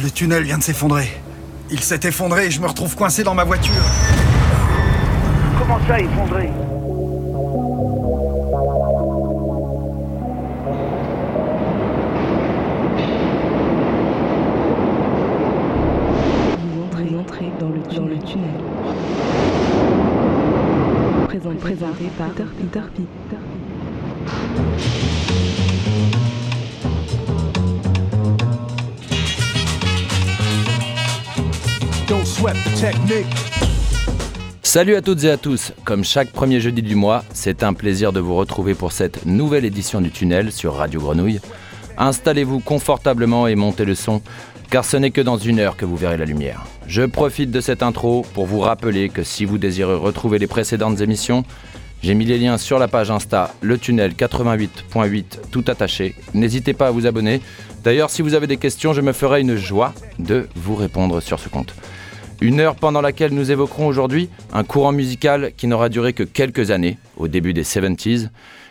Le tunnel vient de s'effondrer. Il s'est effondré et je me retrouve coincé dans ma voiture. Comment ça, effondré Vous entrez dans le, dans le tunnel. Présent- présenté par Peter Peter Peter. Salut à toutes et à tous. Comme chaque premier jeudi du mois, c'est un plaisir de vous retrouver pour cette nouvelle édition du Tunnel sur Radio Grenouille. Installez-vous confortablement et montez le son, car ce n'est que dans une heure que vous verrez la lumière. Je profite de cette intro pour vous rappeler que si vous désirez retrouver les précédentes émissions, j'ai mis les liens sur la page Insta, le tunnel 88.8 tout attaché. N'hésitez pas à vous abonner. D'ailleurs, si vous avez des questions, je me ferai une joie de vous répondre sur ce compte. Une heure pendant laquelle nous évoquerons aujourd'hui un courant musical qui n'aura duré que quelques années, au début des 70s,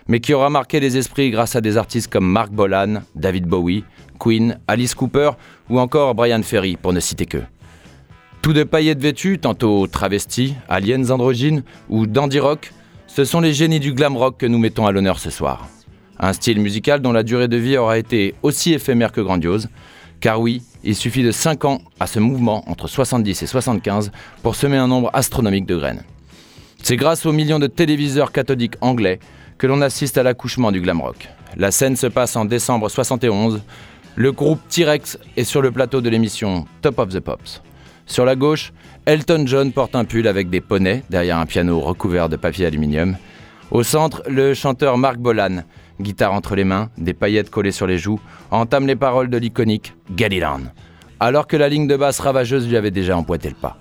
mais qui aura marqué les esprits grâce à des artistes comme Mark Bolan, David Bowie, Queen, Alice Cooper ou encore Brian Ferry, pour ne citer que. Tout de paillettes vêtues, tantôt travestis, aliens androgynes ou dandy rock, ce sont les génies du glam rock que nous mettons à l'honneur ce soir. Un style musical dont la durée de vie aura été aussi éphémère que grandiose, car oui, il suffit de 5 ans à ce mouvement entre 70 et 75 pour semer un nombre astronomique de graines. C'est grâce aux millions de téléviseurs cathodiques anglais que l'on assiste à l'accouchement du glam rock. La scène se passe en décembre 71. Le groupe T-Rex est sur le plateau de l'émission Top of the Pops. Sur la gauche, Elton John porte un pull avec des poneys derrière un piano recouvert de papier aluminium. Au centre, le chanteur Mark Bolan, guitare entre les mains, des paillettes collées sur les joues, entame les paroles de l'iconique On, alors que la ligne de basse ravageuse lui avait déjà emboîté le pas.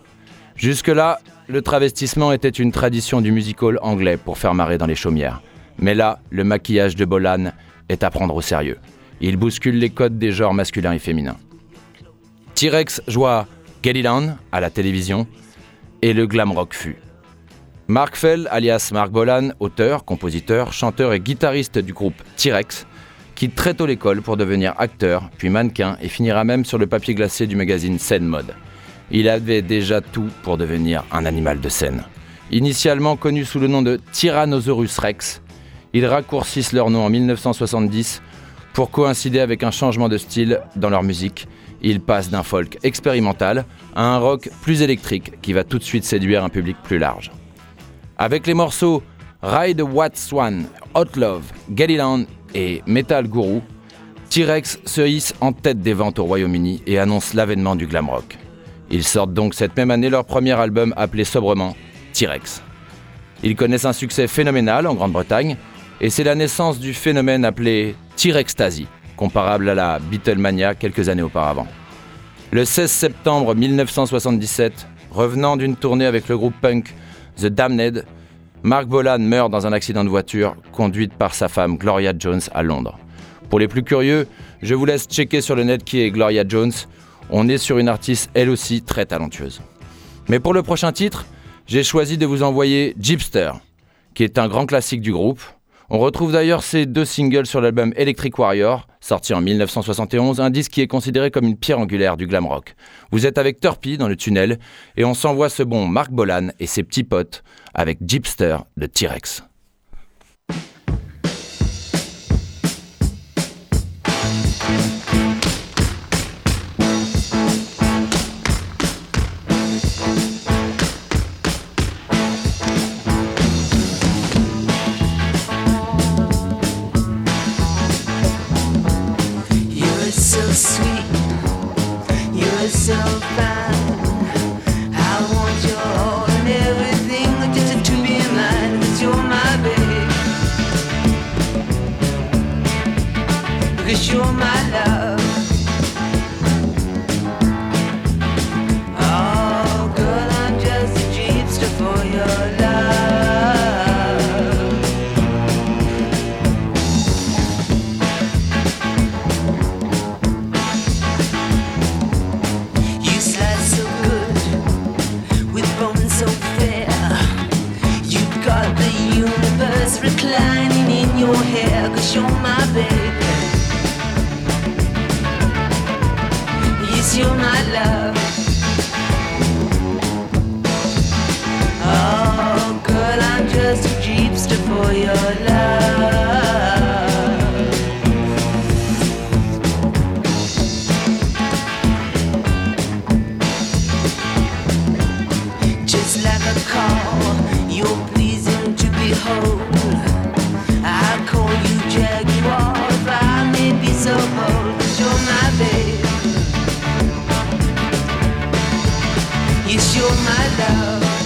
Jusque-là, le travestissement était une tradition du music hall anglais pour faire marrer dans les chaumières. Mais là, le maquillage de Bolan est à prendre au sérieux. Il bouscule les codes des genres masculins et féminins. T-Rex joua On à la télévision et le glam rock fut. Mark Fell, alias Mark Bolan, auteur, compositeur, chanteur et guitariste du groupe T-Rex, quitte très tôt l'école pour devenir acteur, puis mannequin et finira même sur le papier glacé du magazine Scène Mode. Il avait déjà tout pour devenir un animal de scène. Initialement connu sous le nom de Tyrannosaurus Rex, ils raccourcissent leur nom en 1970 pour coïncider avec un changement de style dans leur musique. Ils passent d'un folk expérimental à un rock plus électrique qui va tout de suite séduire un public plus large. Avec les morceaux Ride What Swan, Hot Love, Get It On et Metal Guru, T-Rex se hisse en tête des ventes au Royaume-Uni et annonce l'avènement du glam rock. Ils sortent donc cette même année leur premier album appelé sobrement T-Rex. Ils connaissent un succès phénoménal en Grande-Bretagne et c'est la naissance du phénomène appelé T-Rextasy, comparable à la Beatlemania quelques années auparavant. Le 16 septembre 1977, revenant d'une tournée avec le groupe punk The Damned, Mark Bolan meurt dans un accident de voiture conduite par sa femme Gloria Jones à Londres. Pour les plus curieux, je vous laisse checker sur le net qui est Gloria Jones. On est sur une artiste elle aussi très talentueuse. Mais pour le prochain titre, j'ai choisi de vous envoyer Jeepster, qui est un grand classique du groupe. On retrouve d'ailleurs ces deux singles sur l'album Electric Warrior, sorti en 1971, un disque qui est considéré comme une pierre angulaire du glam rock. Vous êtes avec Turpy dans le tunnel et on s'envoie ce bon Mark Bolan et ses petits potes avec Jeepster de T-Rex. Yes, you're my love.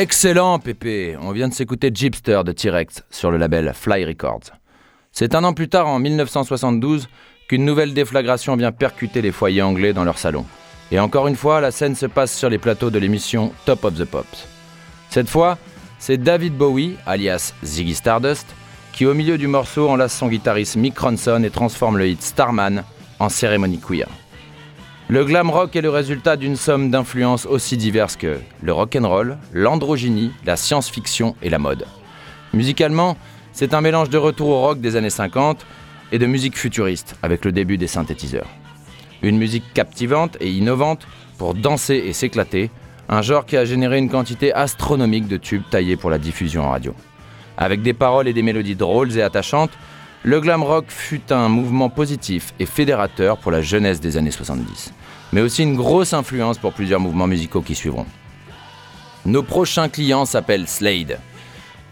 Excellent, Pépé. On vient de s'écouter Gypster de T-Rex sur le label Fly Records. C'est un an plus tard, en 1972, qu'une nouvelle déflagration vient percuter les foyers anglais dans leur salon. Et encore une fois, la scène se passe sur les plateaux de l'émission Top of the Pops. Cette fois, c'est David Bowie, alias Ziggy Stardust, qui au milieu du morceau enlace son guitariste Mick Ronson et transforme le hit Starman en cérémonie queer. Le glam rock est le résultat d'une somme d'influences aussi diverses que le rock and roll, l'androgynie, la science-fiction et la mode. Musicalement, c'est un mélange de retour au rock des années 50 et de musique futuriste avec le début des synthétiseurs. Une musique captivante et innovante pour danser et s'éclater, un genre qui a généré une quantité astronomique de tubes taillés pour la diffusion en radio. Avec des paroles et des mélodies drôles et attachantes, le glam rock fut un mouvement positif et fédérateur pour la jeunesse des années 70, mais aussi une grosse influence pour plusieurs mouvements musicaux qui suivront. Nos prochains clients s'appellent Slade,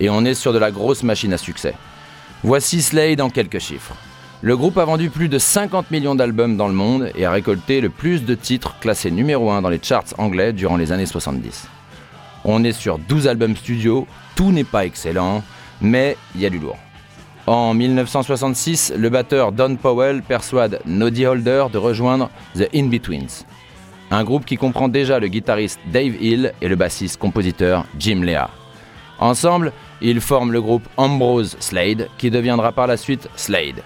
et on est sur de la grosse machine à succès. Voici Slade en quelques chiffres. Le groupe a vendu plus de 50 millions d'albums dans le monde et a récolté le plus de titres classés numéro 1 dans les charts anglais durant les années 70. On est sur 12 albums studio, tout n'est pas excellent, mais il y a du lourd. En 1966, le batteur Don Powell persuade Noddy Holder de rejoindre The In-Betweens, un groupe qui comprend déjà le guitariste Dave Hill et le bassiste-compositeur Jim Lea. Ensemble, ils forment le groupe Ambrose Slade, qui deviendra par la suite Slade.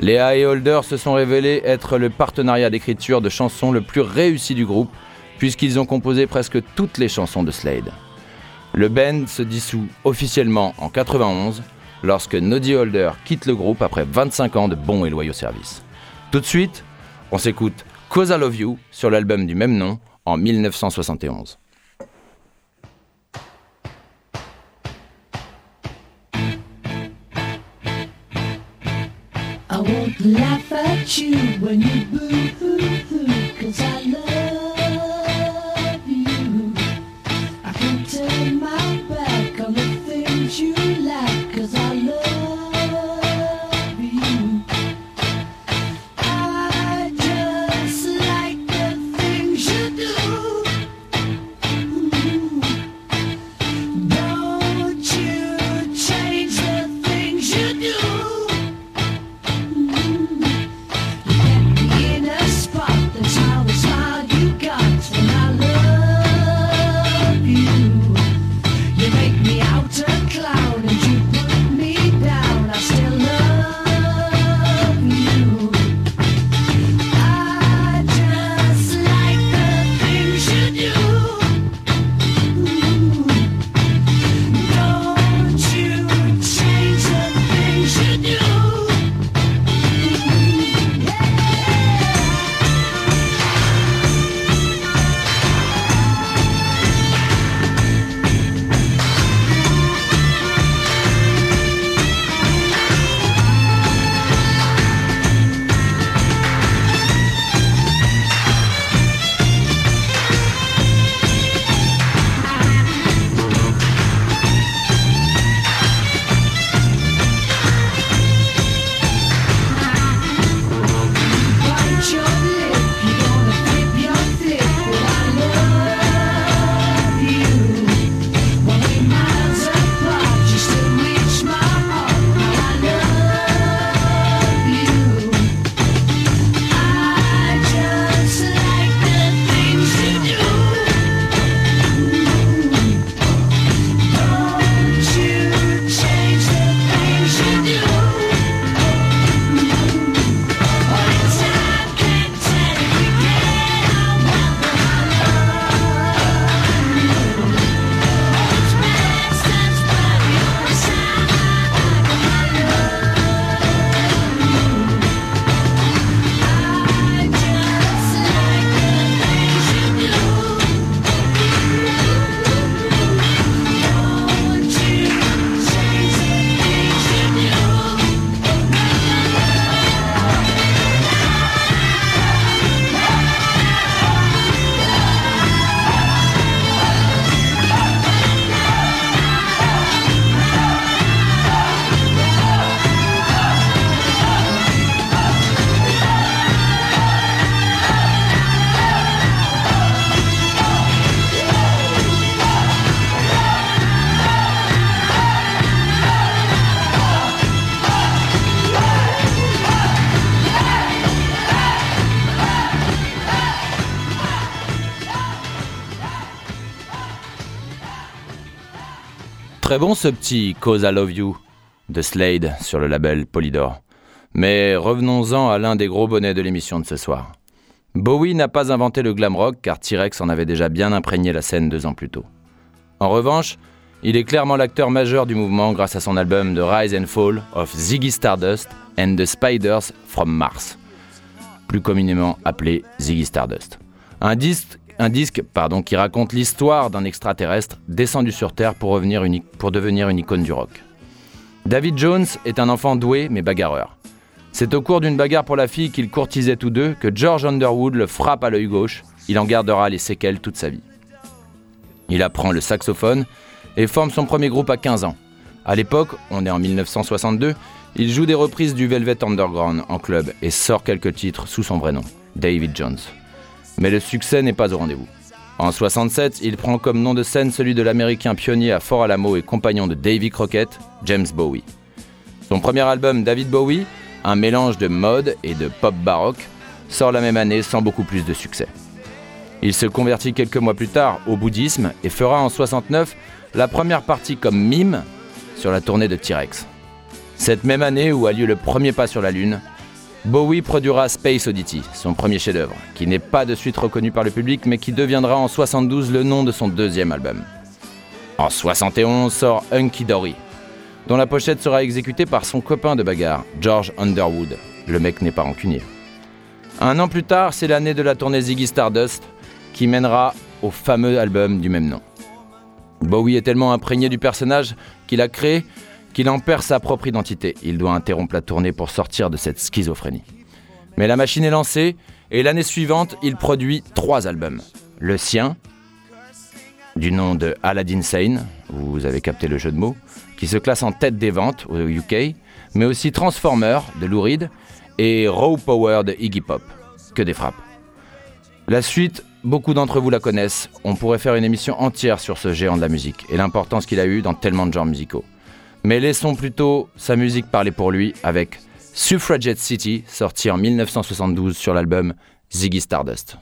Lea et Holder se sont révélés être le partenariat d'écriture de chansons le plus réussi du groupe, puisqu'ils ont composé presque toutes les chansons de Slade. Le band se dissout officiellement en 91, lorsque Noddy Holder quitte le groupe après 25 ans de bons et loyaux services. Tout de suite, on s'écoute Cause I Love You sur l'album du même nom en 1971. Très bon ce petit Cause I Love You de Slade sur le label Polydor. Mais revenons-en à l'un des gros bonnets de l'émission de ce soir. Bowie n'a pas inventé le glam rock car T-Rex en avait déjà bien imprégné la scène deux ans plus tôt. En revanche, il est clairement l'acteur majeur du mouvement grâce à son album The Rise and Fall of Ziggy Stardust and the Spiders from Mars, plus communément appelé Ziggy Stardust. Un disque, un disque pardon, qui raconte l'histoire d'un extraterrestre descendu sur Terre pour, devenir une icône du rock. David Jones est un enfant doué mais bagarreur. C'est au cours d'une bagarre pour la fille qu'ils courtisaient tous deux que George Underwood le frappe à l'œil gauche. Il en gardera les séquelles toute sa vie. Il apprend le saxophone et forme son premier groupe à 15 ans. À l'époque, on est en 1962, il joue des reprises du Velvet Underground en club et sort quelques titres sous son vrai nom, David Jones. Mais le succès n'est pas au rendez-vous. En 67, il prend comme nom de scène celui de l'américain pionnier à Fort Alamo et compagnon de Davy Crockett, James Bowie. Son premier album David Bowie, un mélange de mode et de pop baroque, sort la même année sans beaucoup plus de succès. Il se convertit quelques mois plus tard au bouddhisme et fera en 69 la première partie comme mime sur la tournée de T-Rex. Cette même année où a lieu le premier pas sur la Lune, Bowie produira Space Oddity, son premier chef-d'œuvre, qui n'est pas de suite reconnu par le public mais qui deviendra en 72 le nom de son deuxième album. En 71 sort Hunky Dory, dont la pochette sera exécutée par son copain de bagarre, George Underwood. Le mec n'est pas rancunier. Un an plus tard, c'est l'année de la tournée Ziggy Stardust, qui mènera au fameux album du même nom. Bowie est tellement imprégné du personnage qu'il a créé qu'il en perd sa propre identité. Il doit interrompre la tournée pour sortir de cette schizophrénie. Mais la machine est lancée et l'année suivante, il produit trois albums. Le sien, du nom de Aladdin Sane, vous avez capté le jeu de mots, qui se classe en tête des ventes au UK, mais aussi Transformer de Lou Reed et Raw Power de Iggy Pop. Que des frappes. La suite, beaucoup d'entre vous la connaissent. On pourrait faire une émission entière sur ce géant de la musique et l'importance qu'il a eu dans tellement de genres musicaux. Mais laissons plutôt sa musique parler pour lui avec Suffragette City, sorti en 1972 sur l'album Ziggy Stardust.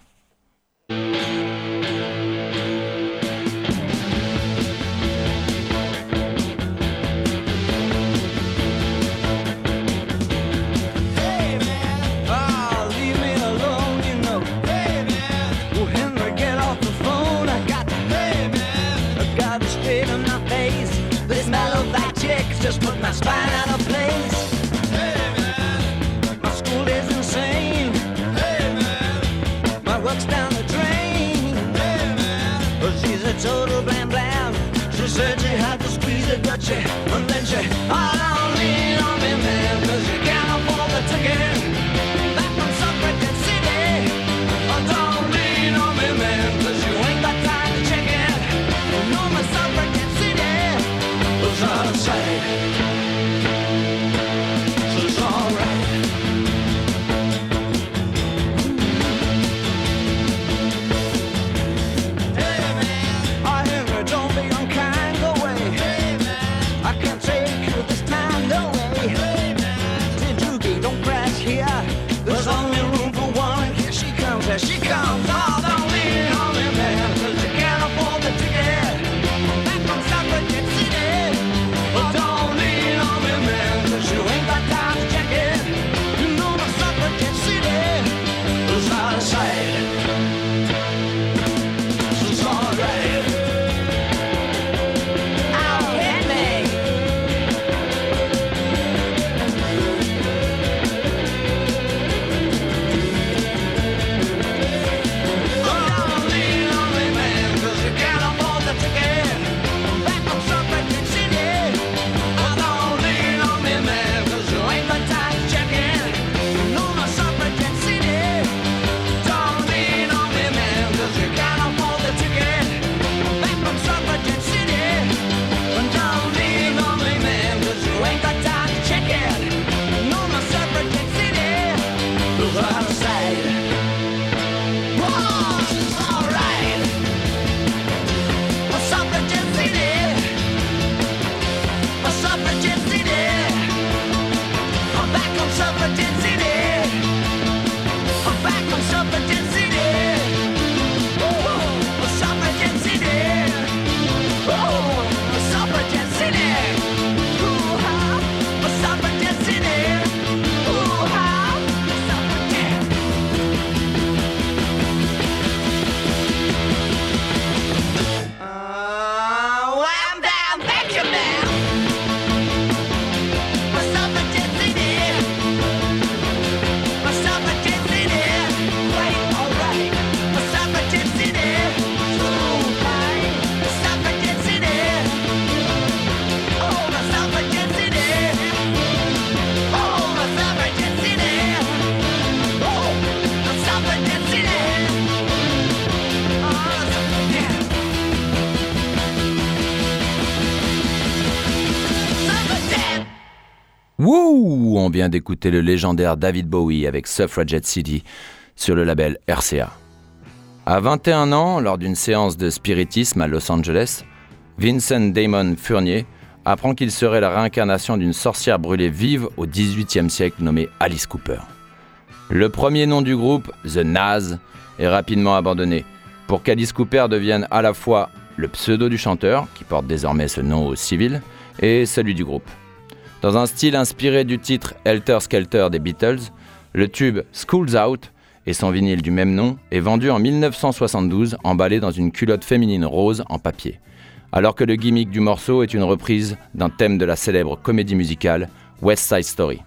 Vient d'écouter le légendaire David Bowie avec Suffragette City sur le label RCA. À 21 ans, lors d'une séance de spiritisme à Los Angeles, Vincent Damon Furnier apprend qu'il serait la réincarnation d'une sorcière brûlée vive au XVIIIe siècle nommée Alice Cooper. Le premier nom du groupe, The Naz, est rapidement abandonné pour qu'Alice Cooper devienne à la fois le pseudo du chanteur, qui porte désormais ce nom au civil, et celui du groupe. Dans un style inspiré du titre Helter Skelter des Beatles, le tube School's Out et son vinyle du même nom est vendu en 1972 emballé dans une culotte féminine rose en papier, alors que le gimmick du morceau est une reprise d'un thème de la célèbre comédie musicale West Side Story.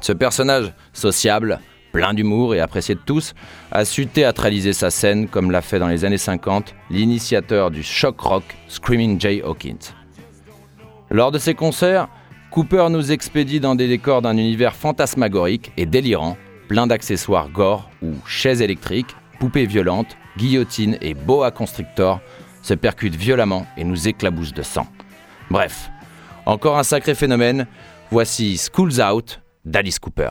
Ce personnage sociable, plein d'humour et apprécié de tous, a su théâtraliser sa scène comme l'a fait dans les années 50 l'initiateur du shock rock Screaming Jay Hawkins. Lors de ses concerts, Cooper nous expédie dans des décors d'un univers fantasmagorique et délirant, plein d'accessoires gore où chaises électriques, poupées violentes, guillotines et boa constrictor se percutent violemment et nous éclaboussent de sang. Bref, encore un sacré phénomène. Voici Schools Out d'Alice Cooper.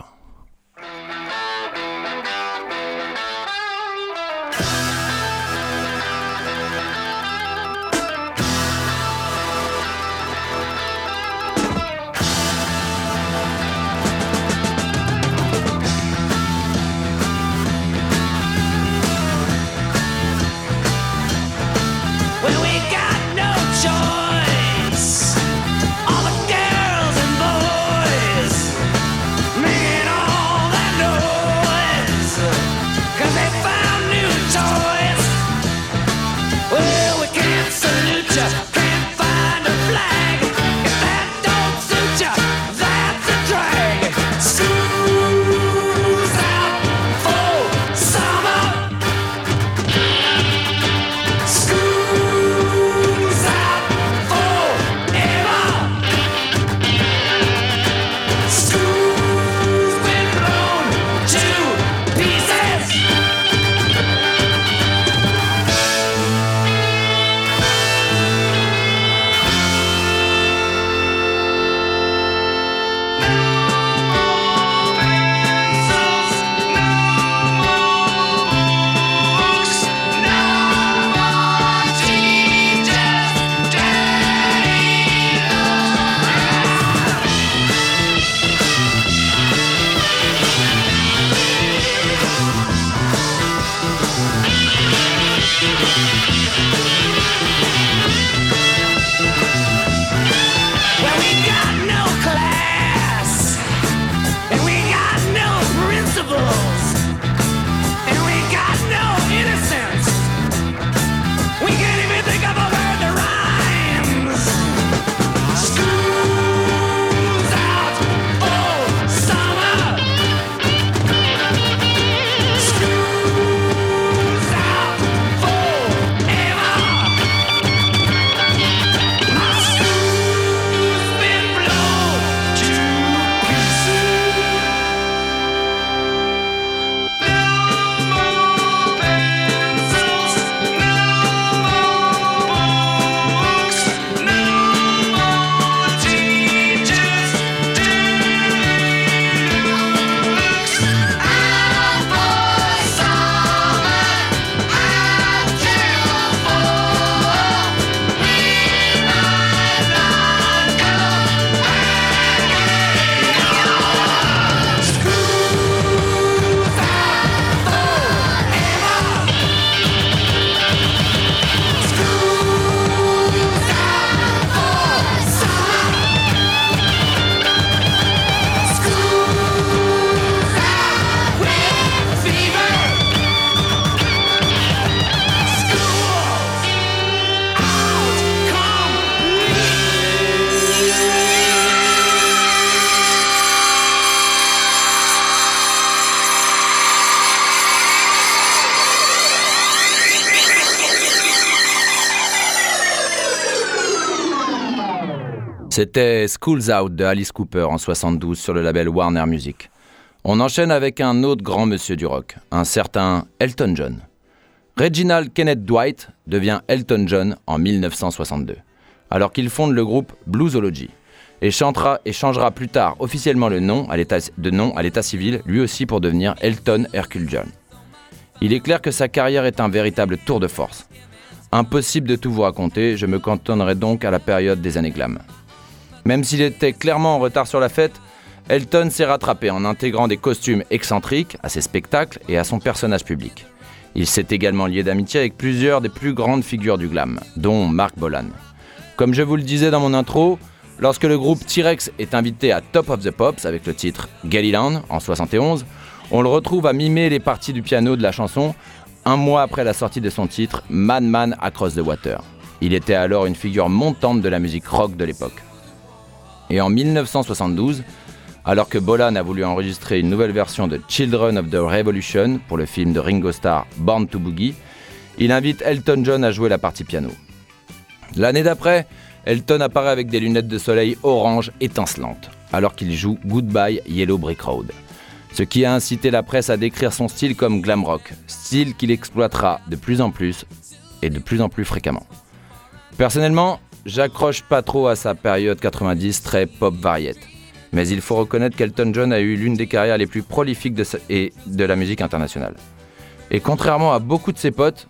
Schools Out de Alice Cooper en 72 sur le label Warner Music. On enchaîne avec un autre grand monsieur du rock, un certain Elton John. Reginald Kenneth Dwight devient Elton John en 1962, alors qu'il fonde le groupe Bluesology et chantera et changera plus tard officiellement le nom à de nom à l'état civil, lui aussi pour devenir Elton Hercule John. Il est clair que sa carrière est un véritable tour de force. Impossible de tout vous raconter, je me cantonnerai donc à la période des années glam. Même s'il était clairement en retard sur la fête, Elton s'est rattrapé en intégrant des costumes excentriques à ses spectacles et à son personnage public. Il s'est également lié d'amitié avec plusieurs des plus grandes figures du glam, dont Mark Bolan. Comme je vous le disais dans mon intro, lorsque le groupe T-Rex est invité à Top of the Pops avec le titre Galiland en 71, on le retrouve à mimer les parties du piano de la chanson un mois après la sortie de son titre Madman Across the Water. Il était alors une figure montante de la musique rock de l'époque. Et en 1972, alors que Bolan a voulu enregistrer une nouvelle version de Children of the Revolution pour le film de Ringo Starr Born to Boogie, il invite Elton John à jouer la partie piano. L'année d'après, Elton apparaît avec des lunettes de soleil orange étincelantes, alors qu'il joue Goodbye Yellow Brick Road. Ce qui a incité la presse à décrire son style comme glam rock, style qu'il exploitera de plus en plus et de plus en plus fréquemment. Personnellement, j'accroche pas trop à sa période 90 très pop variette. Mais il faut reconnaître qu'Elton John a eu l'une des carrières les plus prolifiques de, et de la musique internationale. Et contrairement à beaucoup de ses potes,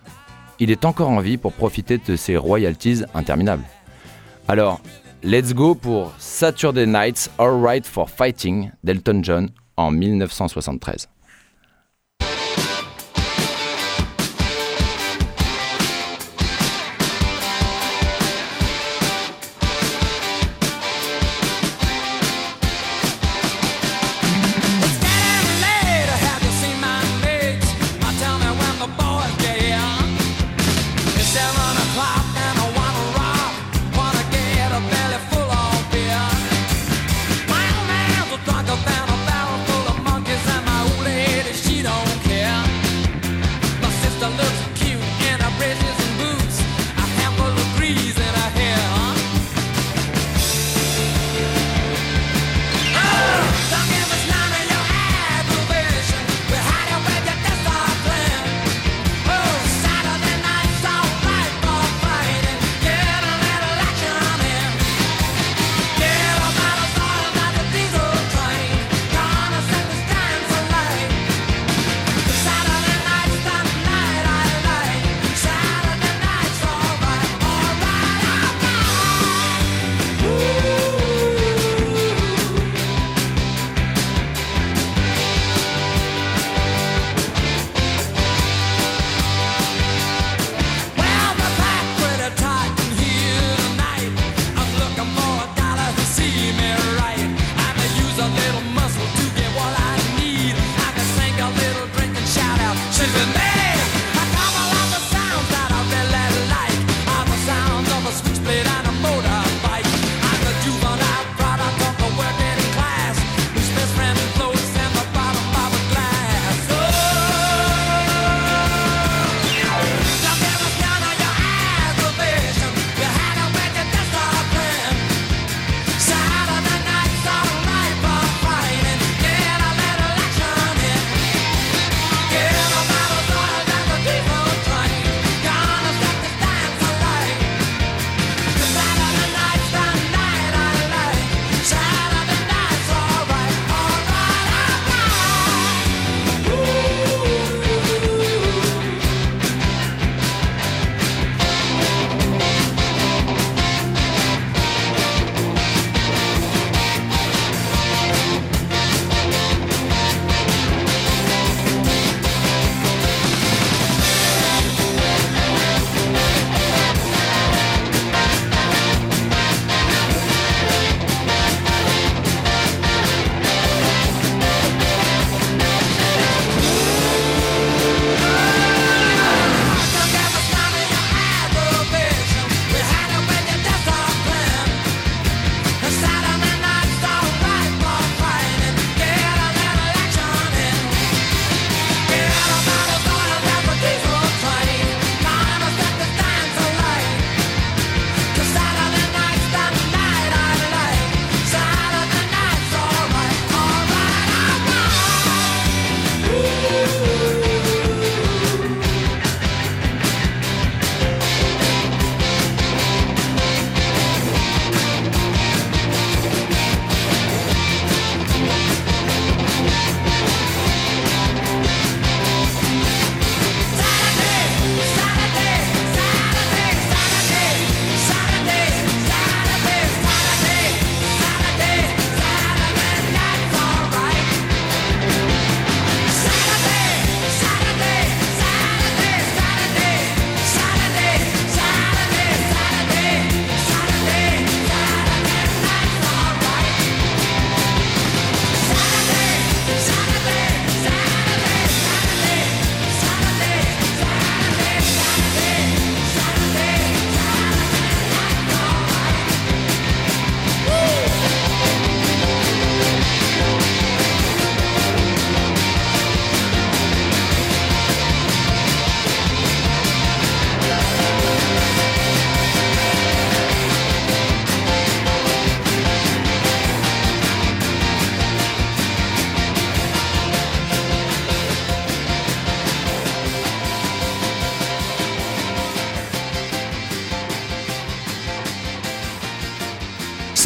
il est encore en vie pour profiter de ses royalties interminables. Alors, let's go pour Saturday Night's Alright for Fighting d'Elton John en 1973.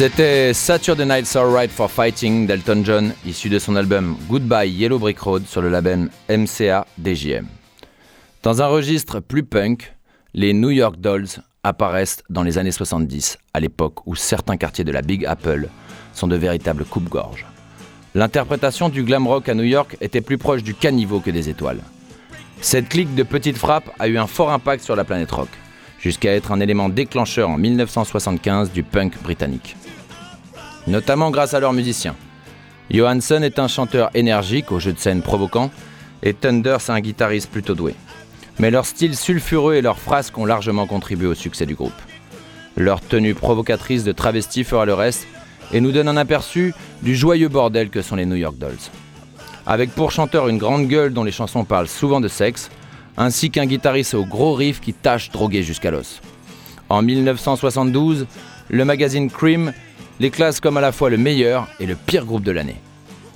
C'était Saturday Night's Alright for Fighting d'Elton John, issu de son album Goodbye Yellow Brick Road sur le label MCA DJM. Dans un registre plus punk, les New York Dolls apparaissent dans les années 70, à l'époque où certains quartiers de la Big Apple sont de véritables coupe-gorges. L'interprétation du glam rock à New York était plus proche du caniveau que des étoiles. Cette clique de petites frappes a eu un fort impact sur la planète rock, jusqu'à être un élément déclencheur en 1975 du punk britannique. Notamment grâce à leurs musiciens. Johansson est un chanteur énergique, au jeu de scène provoquant, et Thunders un guitariste plutôt doué. Mais leur style sulfureux et leurs frasques ont largement contribué au succès du groupe. Leur tenue provocatrice de travesti fera le reste et nous donne un aperçu du joyeux bordel que sont les New York Dolls. Avec pour chanteur une grande gueule dont les chansons parlent souvent de sexe, ainsi qu'un guitariste au gros riff qui tâche droguer jusqu'à l'os. En 1972, le magazine Cream les classe comme à la fois le meilleur et le pire groupe de l'année.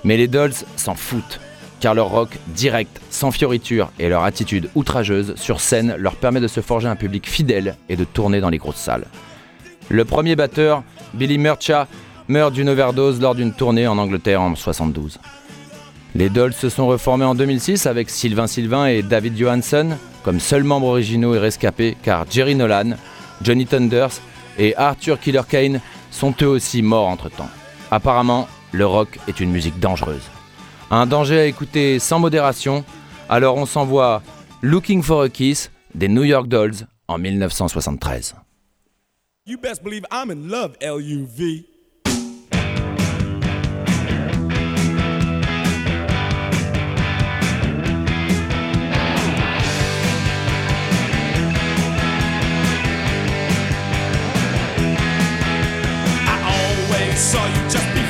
Mais les Dolls s'en foutent, car leur rock direct, sans fioriture et leur attitude outrageuse sur scène leur permet de se forger un public fidèle et de tourner dans les grosses salles. Le premier batteur, Billy Murcha, meurt d'une overdose lors d'une tournée en Angleterre en 72. Les Dolls se sont reformés en 2006 avec Sylvain Sylvain et David Johansson comme seuls membres originaux et rescapés car Jerry Nolan, Johnny Thunders et Arthur Killer Kane sont eux aussi morts entre-temps. Apparemment, le rock est une musique dangereuse. Un danger à écouter sans modération, alors on s'envoie Looking for a Kiss des New York Dolls en 1973. You best believe I'm in love, L-U-V. Saw you just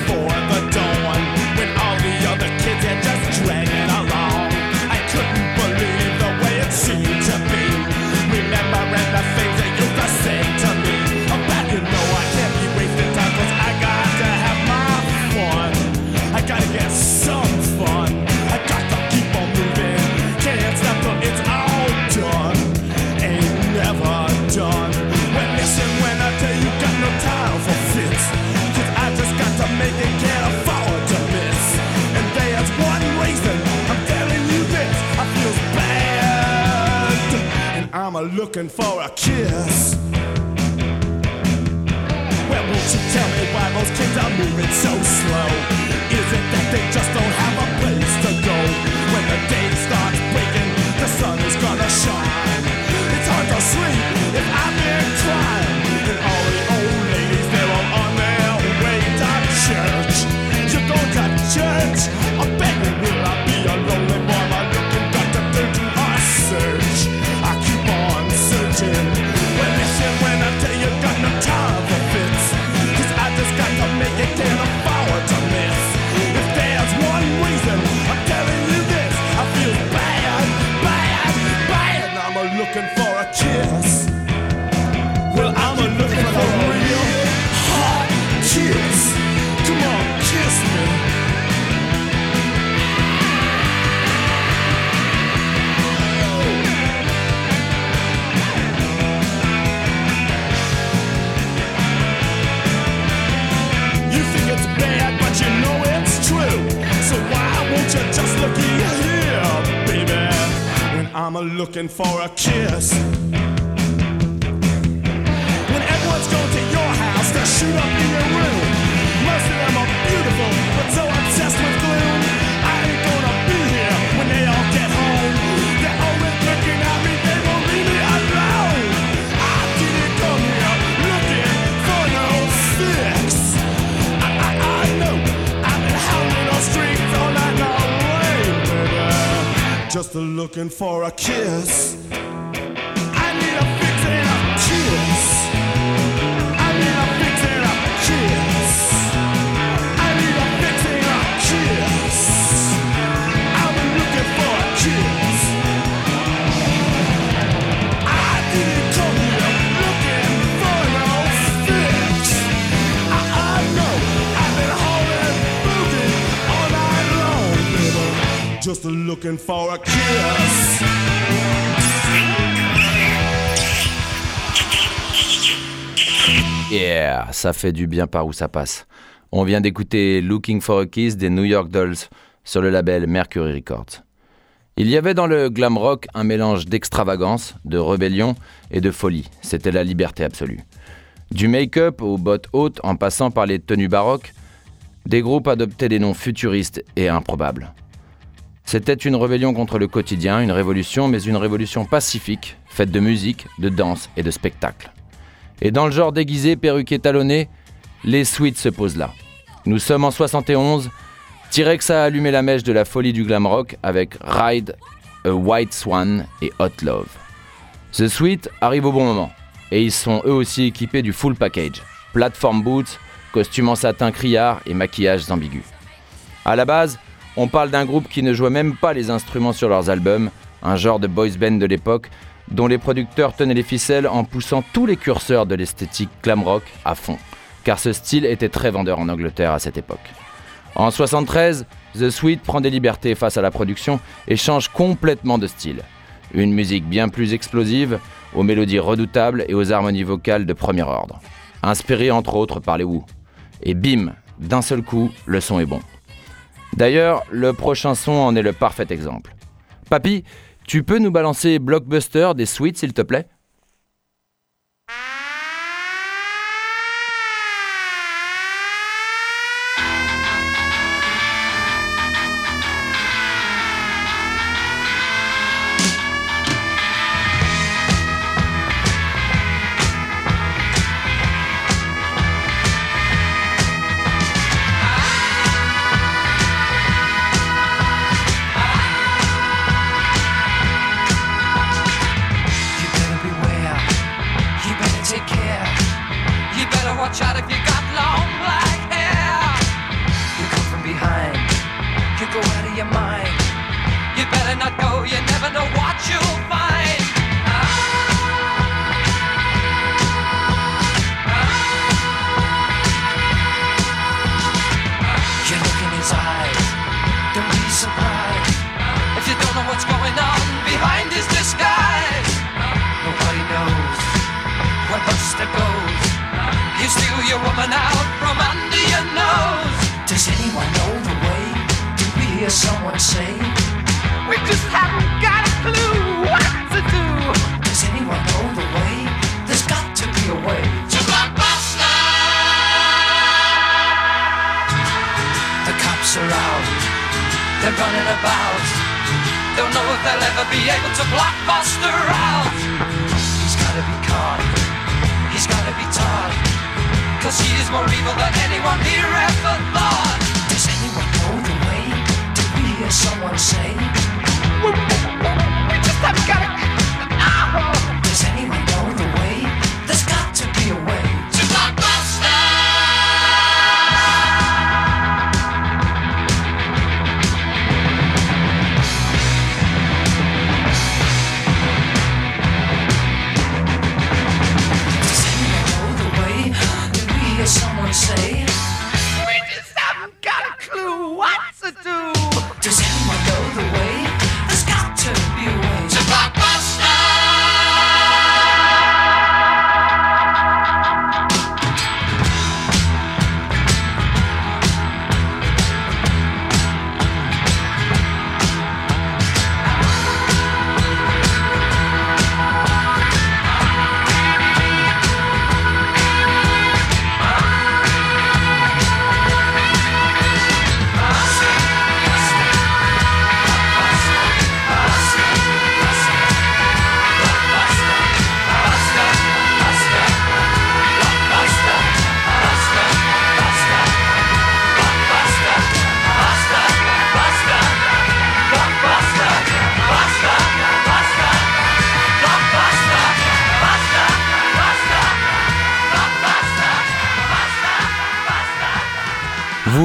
looking for a kiss well, won't you tell me why those kids are moving so slow? Is it that they just don't have a place to go? When the day starts breaking, the sun is gonna shine. It's hard to sleep if I've looking for a kiss. Looking for a kiss. Just looking for a kiss. Yeah, ça fait du bien par où ça passe. On vient d'écouter Looking for a Kiss des New York Dolls sur le label Mercury Records. Il y avait dans le glam rock un mélange d'extravagance, de rébellion et de folie. C'était la liberté absolue. Du make-up aux bottes hautes en passant par les tenues baroques, des groupes adoptaient des noms futuristes et improbables. C'était une rébellion contre le quotidien, une révolution, mais une révolution pacifique, faite de musique, de danse et de spectacle. Et dans le genre déguisé, perruqué talonné, les suites se posent là. Nous sommes en 71, T-Rex a allumé la mèche de la folie du glam rock avec Ride, A White Swan et Hot Love. The Sweet arrive au bon moment, et ils sont eux aussi équipés du full package. Platform boots, costumes en satin criard et maquillages ambigus. À la base, on parle d'un groupe qui ne jouait même pas les instruments sur leurs albums, un genre de boys band de l'époque, dont les producteurs tenaient les ficelles en poussant tous les curseurs de l'esthétique glam rock à fond, car ce style était très vendeur en Angleterre à cette époque. En 73, The Sweet prend des libertés face à la production et change complètement de style. Une musique bien plus explosive, aux mélodies redoutables et aux harmonies vocales de premier ordre. Inspiré entre autres par les Who. Et bim, d'un seul coup, le son est bon. D'ailleurs, le prochain son en est le parfait exemple. Papy, tu peux nous balancer Blockbuster des Sweets s'il te plaît?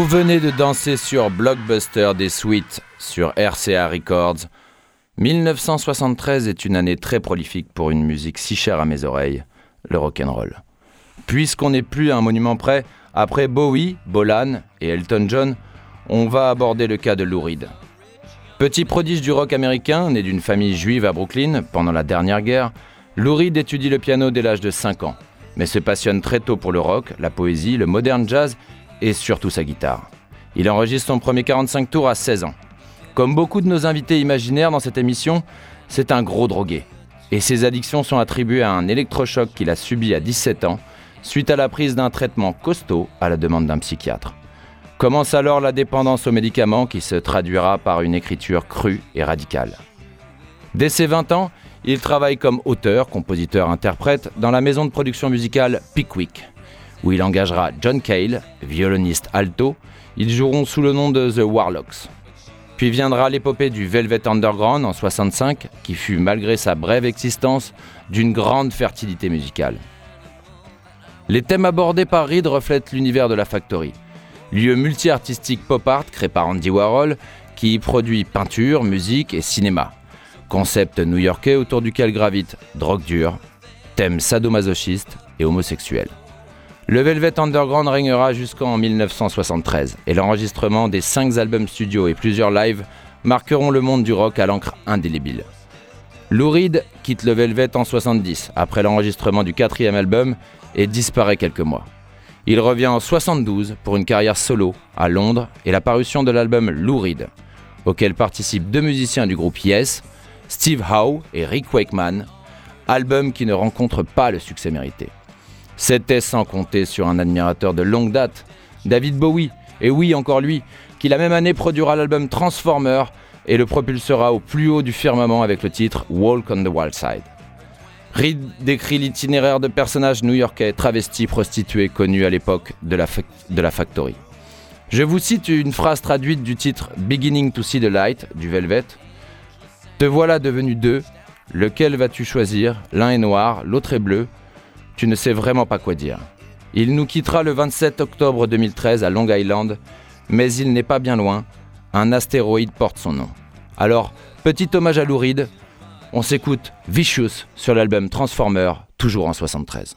Venez de danser sur Blockbuster des Suites sur RCA Records. 1973 est une année très prolifique pour une musique si chère à mes oreilles, le rock'n'roll. Puisqu'on n'est plus à un monument près, après Bowie, Bolan et Elton John, on va aborder le cas de Lou Reed. Petit prodige du rock américain, né d'une famille juive à Brooklyn pendant la dernière guerre, Lou Reed étudie le piano dès l'âge de 5 ans. mais se passionne très tôt pour le rock, la poésie, le modern jazz et surtout sa guitare. Il enregistre son premier 45 tours à 16 ans. Comme beaucoup de nos invités imaginaires dans cette émission, c'est un gros drogué. Et ses addictions sont attribuées à un électrochoc qu'il a subi à 17 ans, suite à la prise d'un traitement costaud à la demande d'un psychiatre. Commence alors la dépendance aux médicaments qui se traduira par une écriture crue et radicale. Dès ses 20 ans, il travaille comme auteur, compositeur, interprète dans la maison de production musicale Pickwick, où il engagera John Cale, violoniste alto. Ils joueront sous le nom de The Warlocks. Puis viendra l'épopée du Velvet Underground en 65, qui fut, malgré sa brève existence, d'une grande fertilité musicale. Les thèmes abordés par Reed reflètent l'univers de la Factory, lieu multi-artistique pop art créé par Andy Warhol, qui y produit peinture, musique et cinéma. Concept new-yorkais autour duquel gravitent drogue dure, thèmes sadomasochistes et homosexuels. Le Velvet Underground régnera jusqu'en 1973 et l'enregistrement des cinq albums studio et plusieurs lives marqueront le monde du rock à l'encre indélébile. Lou Reed quitte le Velvet en 70 après l'enregistrement du quatrième album et disparaît quelques mois. Il revient en 72 pour une carrière solo à Londres et la parution de l'album Lou Reed, auquel participent deux musiciens du groupe Yes, Steve Howe et Rick Wakeman, album qui ne rencontre pas le succès mérité. C'était sans compter sur un admirateur de longue date, David Bowie, et oui encore lui, qui la même année produira l'album Transformer et le propulsera au plus haut du firmament avec le titre Walk on the Wild Side. Reed décrit l'itinéraire de personnages new-yorkais, travestis, prostitués, connus à l'époque de de la Factory. Je vous cite une phrase traduite du titre Beginning to See the Light du Velvet. Te voilà devenu deux. Lequel vas-tu choisir? L'un est noir, l'autre est bleu. Tu ne sais vraiment pas quoi dire. Il nous quittera le 27 octobre 2013 à Long Island, mais il n'est pas bien loin. Un astéroïde porte son nom. Alors, petit hommage à Lou Reed, on s'écoute Vicious sur l'album Transformer, toujours en 73.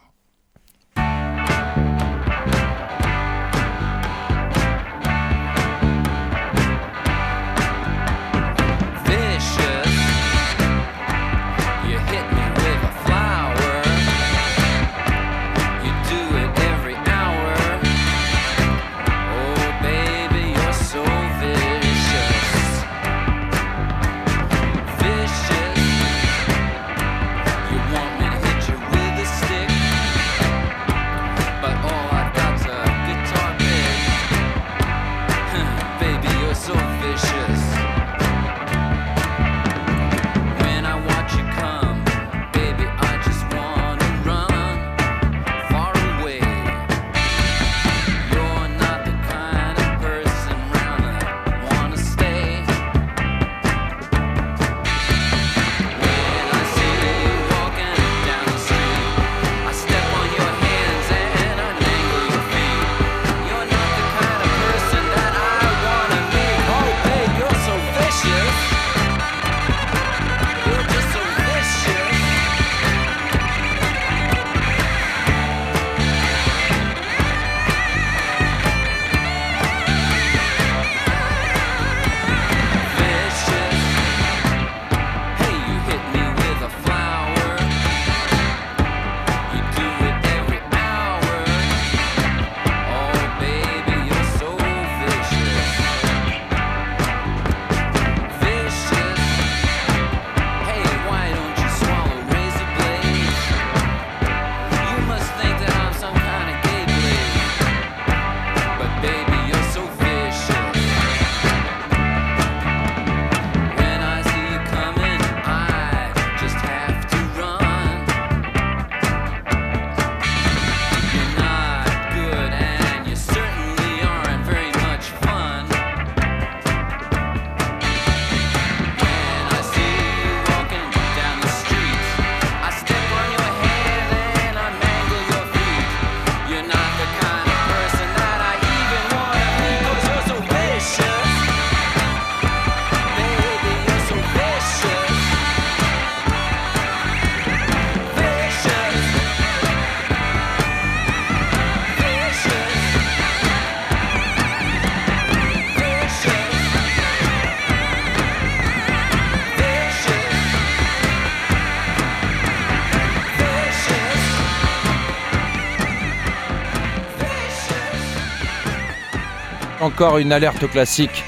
Encore une alerte classique.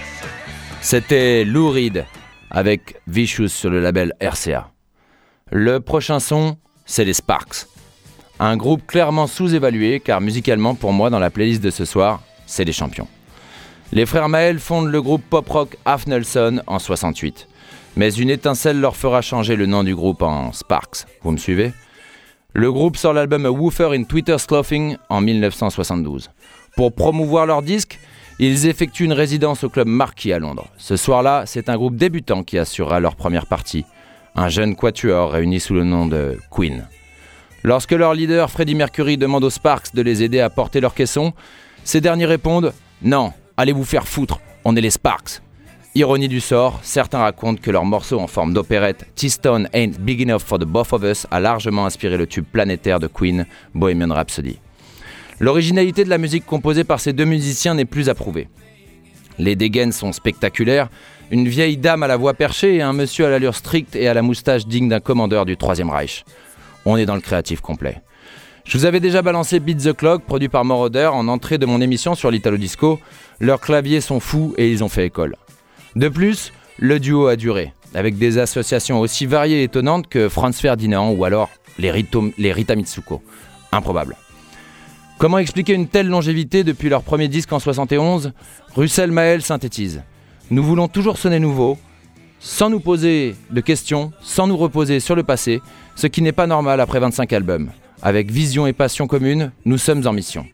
C'était Lou Reed avec Vicious sur le label RCA. Le prochain son, c'est les Sparks. Un groupe clairement sous-évalué car musicalement pour moi dans la playlist de ce soir, c'est les champions. Les frères Maël fondent le groupe pop-rock Half Nelson en 68. Mais une étincelle leur fera changer le nom du groupe en Sparks. Vous me suivez? Le groupe sort l'album Woofer in Twitter's Clothing en 1972. Pour promouvoir leur disque, ils effectuent une résidence au club Marquis à Londres. Ce soir-là, c'est un groupe débutant qui assurera leur première partie. Un jeune quatuor réuni sous le nom de Queen. Lorsque leur leader Freddie Mercury demande aux Sparks de les aider à porter leur caisson, ces derniers répondent Non, allez vous faire foutre, on est les Sparks. Ironie du sort, certains racontent que leur morceau en forme d'opérette T-Stone Ain't Big Enough for the Both of Us a largement inspiré le tube planétaire de Queen, Bohemian Rhapsody. L'originalité de la musique composée par ces deux musiciens n'est plus à prouver. Les dégaines sont spectaculaires, une vieille dame à la voix perchée et un monsieur à l'allure stricte et à la moustache digne d'un commandeur du Troisième Reich. On est dans le créatif complet. Je vous avais déjà balancé Beat the Clock, produit par Moroder, en entrée de mon émission sur l'Italo Disco. Leurs claviers sont fous et ils ont fait école. De plus, le duo a duré, avec des associations aussi variées et étonnantes que Franz Ferdinand ou alors les, les Rita Mitsuko. Improbable. Comment expliquer une telle longévité depuis leur premier disque en 71 Russell Mael synthétise. Nous voulons toujours sonner nouveau, sans nous poser de questions, sans nous reposer sur le passé, ce qui n'est pas normal après 25 albums. Avec vision et passion commune, nous sommes en mission.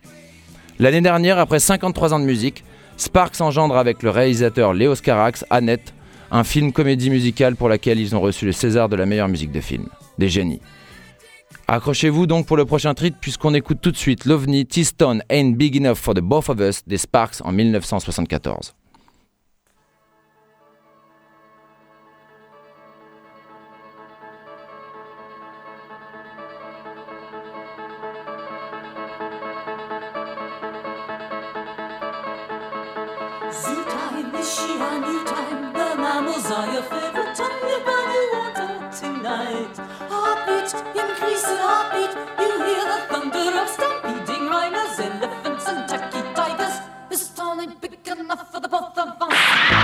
L'année dernière, après 53 ans de musique, Sparks engendre avec le réalisateur Léos Carax, Annette, un film comédie musicale pour laquelle ils ont reçu le César de la meilleure musique de film. Des génies. Accrochez-vous donc pour le prochain treat puisqu'on écoute tout de suite l'OVNI T-Stone Ain't Big Enough for the Both of Us des Sparks en 1974. Enough for the both of us.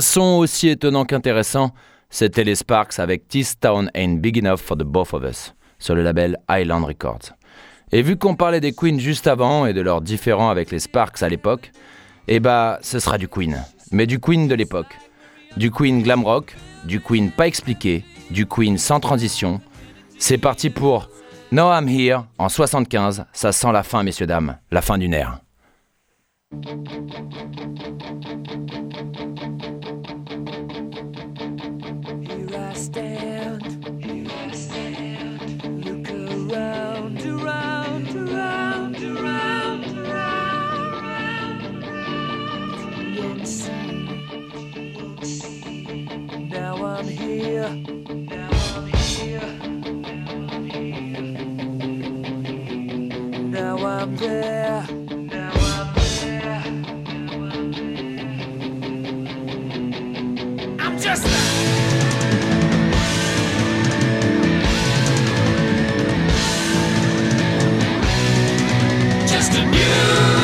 Son aussi étonnant qu'intéressant, c'était les Sparks avec This Town Ain't Big Enough for the Both of Us, sur le label Island Records. Et vu qu'on parlait des Queens juste avant et de leurs différends avec les Sparks à l'époque, eh bah, ce sera du Queen. Mais du Queen de l'époque. Du Queen glam rock, du Queen pas expliqué, du Queen sans transition. C'est parti pour No I'm Here en 75. Ça sent la fin, messieurs, dames. La fin d'une ère. I stand. Look around, around, around, around, around, around. You won't see, now I'm here, now I'm there, now I'm there. I'm just. Just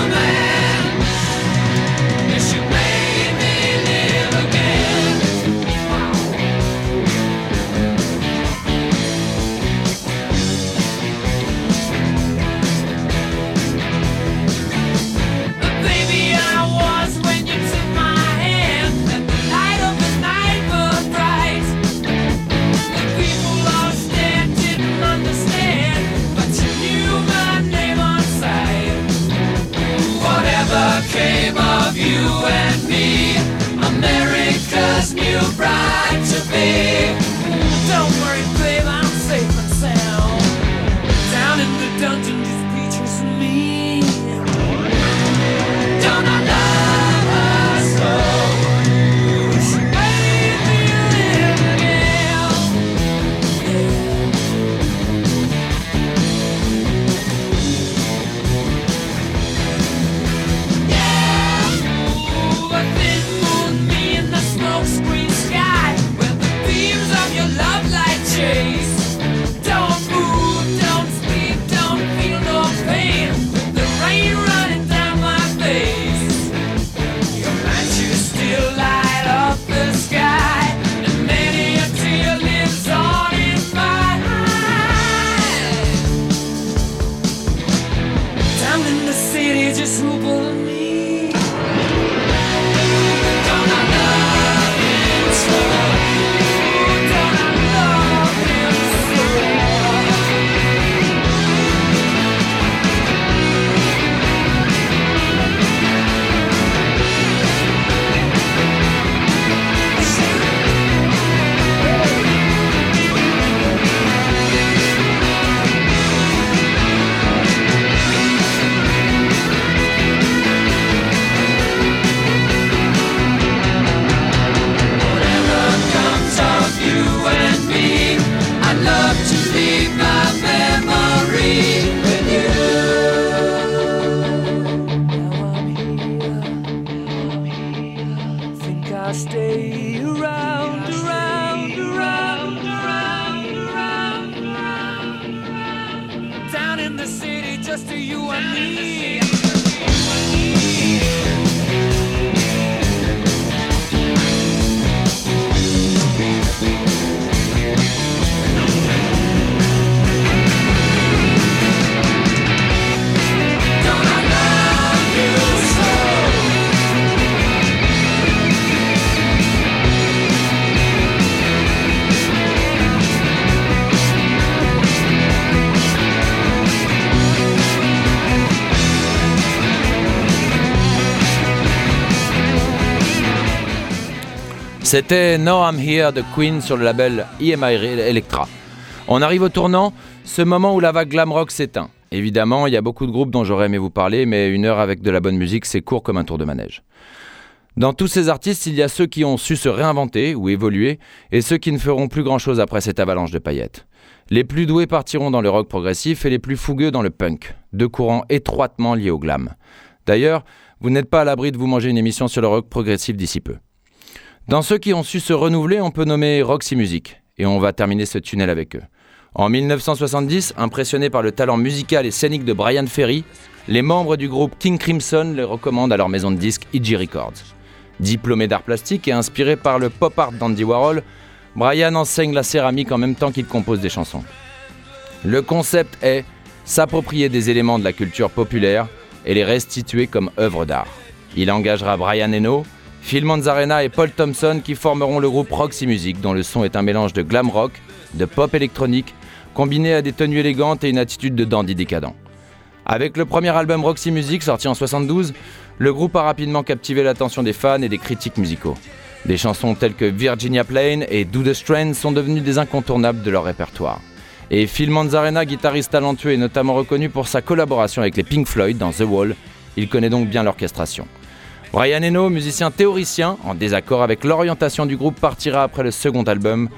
C'était No I'm Here de Queen sur le label EMI Electra. On arrive au tournant, ce moment où la vague glam rock s'éteint. Évidemment, il y a beaucoup de groupes dont j'aurais aimé vous parler, mais une heure avec de la bonne musique, c'est court comme un tour de manège. Dans tous ces artistes, il y a ceux qui ont su se réinventer ou évoluer, et ceux qui ne feront plus grand-chose après cette avalanche de paillettes. Les plus doués partiront dans le rock progressif et les plus fougueux dans le punk, deux courants étroitement liés au glam. D'ailleurs, vous n'êtes pas à l'abri de vous manger une émission sur le rock progressif d'ici peu. Dans ceux qui ont su se renouveler, on peut nommer Roxy Music, et on va terminer ce tunnel avec eux. En 1970, impressionnés par le talent musical et scénique de Brian Ferry, les membres du groupe King Crimson les recommandent à leur maison de disques EG Records. Diplômé d'art plastique et inspiré par le pop art d'Andy Warhol, Brian enseigne la céramique en même temps qu'il compose des chansons. Le concept est s'approprier des éléments de la culture populaire et les restituer comme œuvres d'art. Il engagera Brian Eno, Phil Manzarena et Paul Thompson qui formeront le groupe Roxy Music dont le son est un mélange de glam rock, de pop électronique, combiné à des tenues élégantes et une attitude de dandy décadent. Avec le premier album Roxy Music sorti en 72, le groupe a rapidement captivé l'attention des fans et des critiques musicaux. Des chansons telles que Virginia Plain et Do the Strand sont devenues des incontournables de leur répertoire. Et Phil Manzarena, guitariste talentueux et notamment reconnu pour sa collaboration avec les Pink Floyd dans The Wall, il connaît donc bien l'orchestration. Brian Eno, musicien théoricien, en désaccord avec l'orientation du groupe, partira après le second album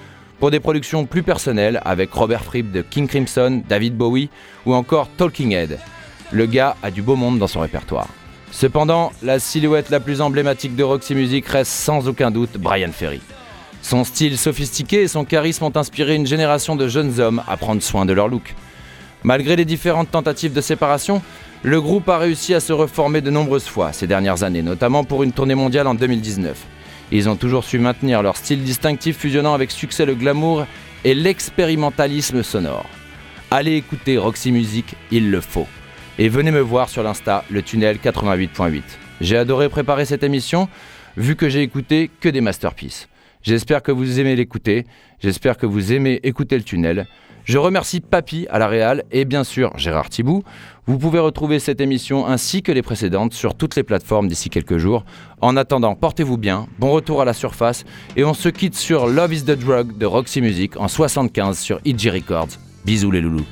pour des productions plus personnelles avec Robert Fripp de King Crimson, David Bowie ou encore Talking Head. Le gars a du beau monde dans son répertoire. Cependant, la silhouette la plus emblématique de Roxy Music reste sans aucun doute Brian Ferry. Son style sophistiqué et son charisme ont inspiré une génération de jeunes hommes à prendre soin de leur look. Malgré les différentes tentatives de séparation, le groupe a réussi à se reformer de nombreuses fois ces dernières années, notamment pour une tournée mondiale en 2019. Ils ont toujours su maintenir leur style distinctif fusionnant avec succès le glamour et l'expérimentalisme sonore. Allez écouter Roxy Music, il le faut. Et venez me voir sur l'Insta, le tunnel 88.8. J'ai adoré préparer cette émission, vu que j'ai écouté que des masterpieces. J'espère que vous aimez l'écouter, j'espère que vous aimez écouter le tunnel. Je remercie Papy à la Réal et bien sûr Gérard Thibou. Vous pouvez retrouver cette émission ainsi que les précédentes sur toutes les plateformes d'ici quelques jours. En attendant, portez-vous bien, bon retour à la surface et on se quitte sur Love is the Drug de Roxy Music en 75 sur EG Records. Bisous les loulous.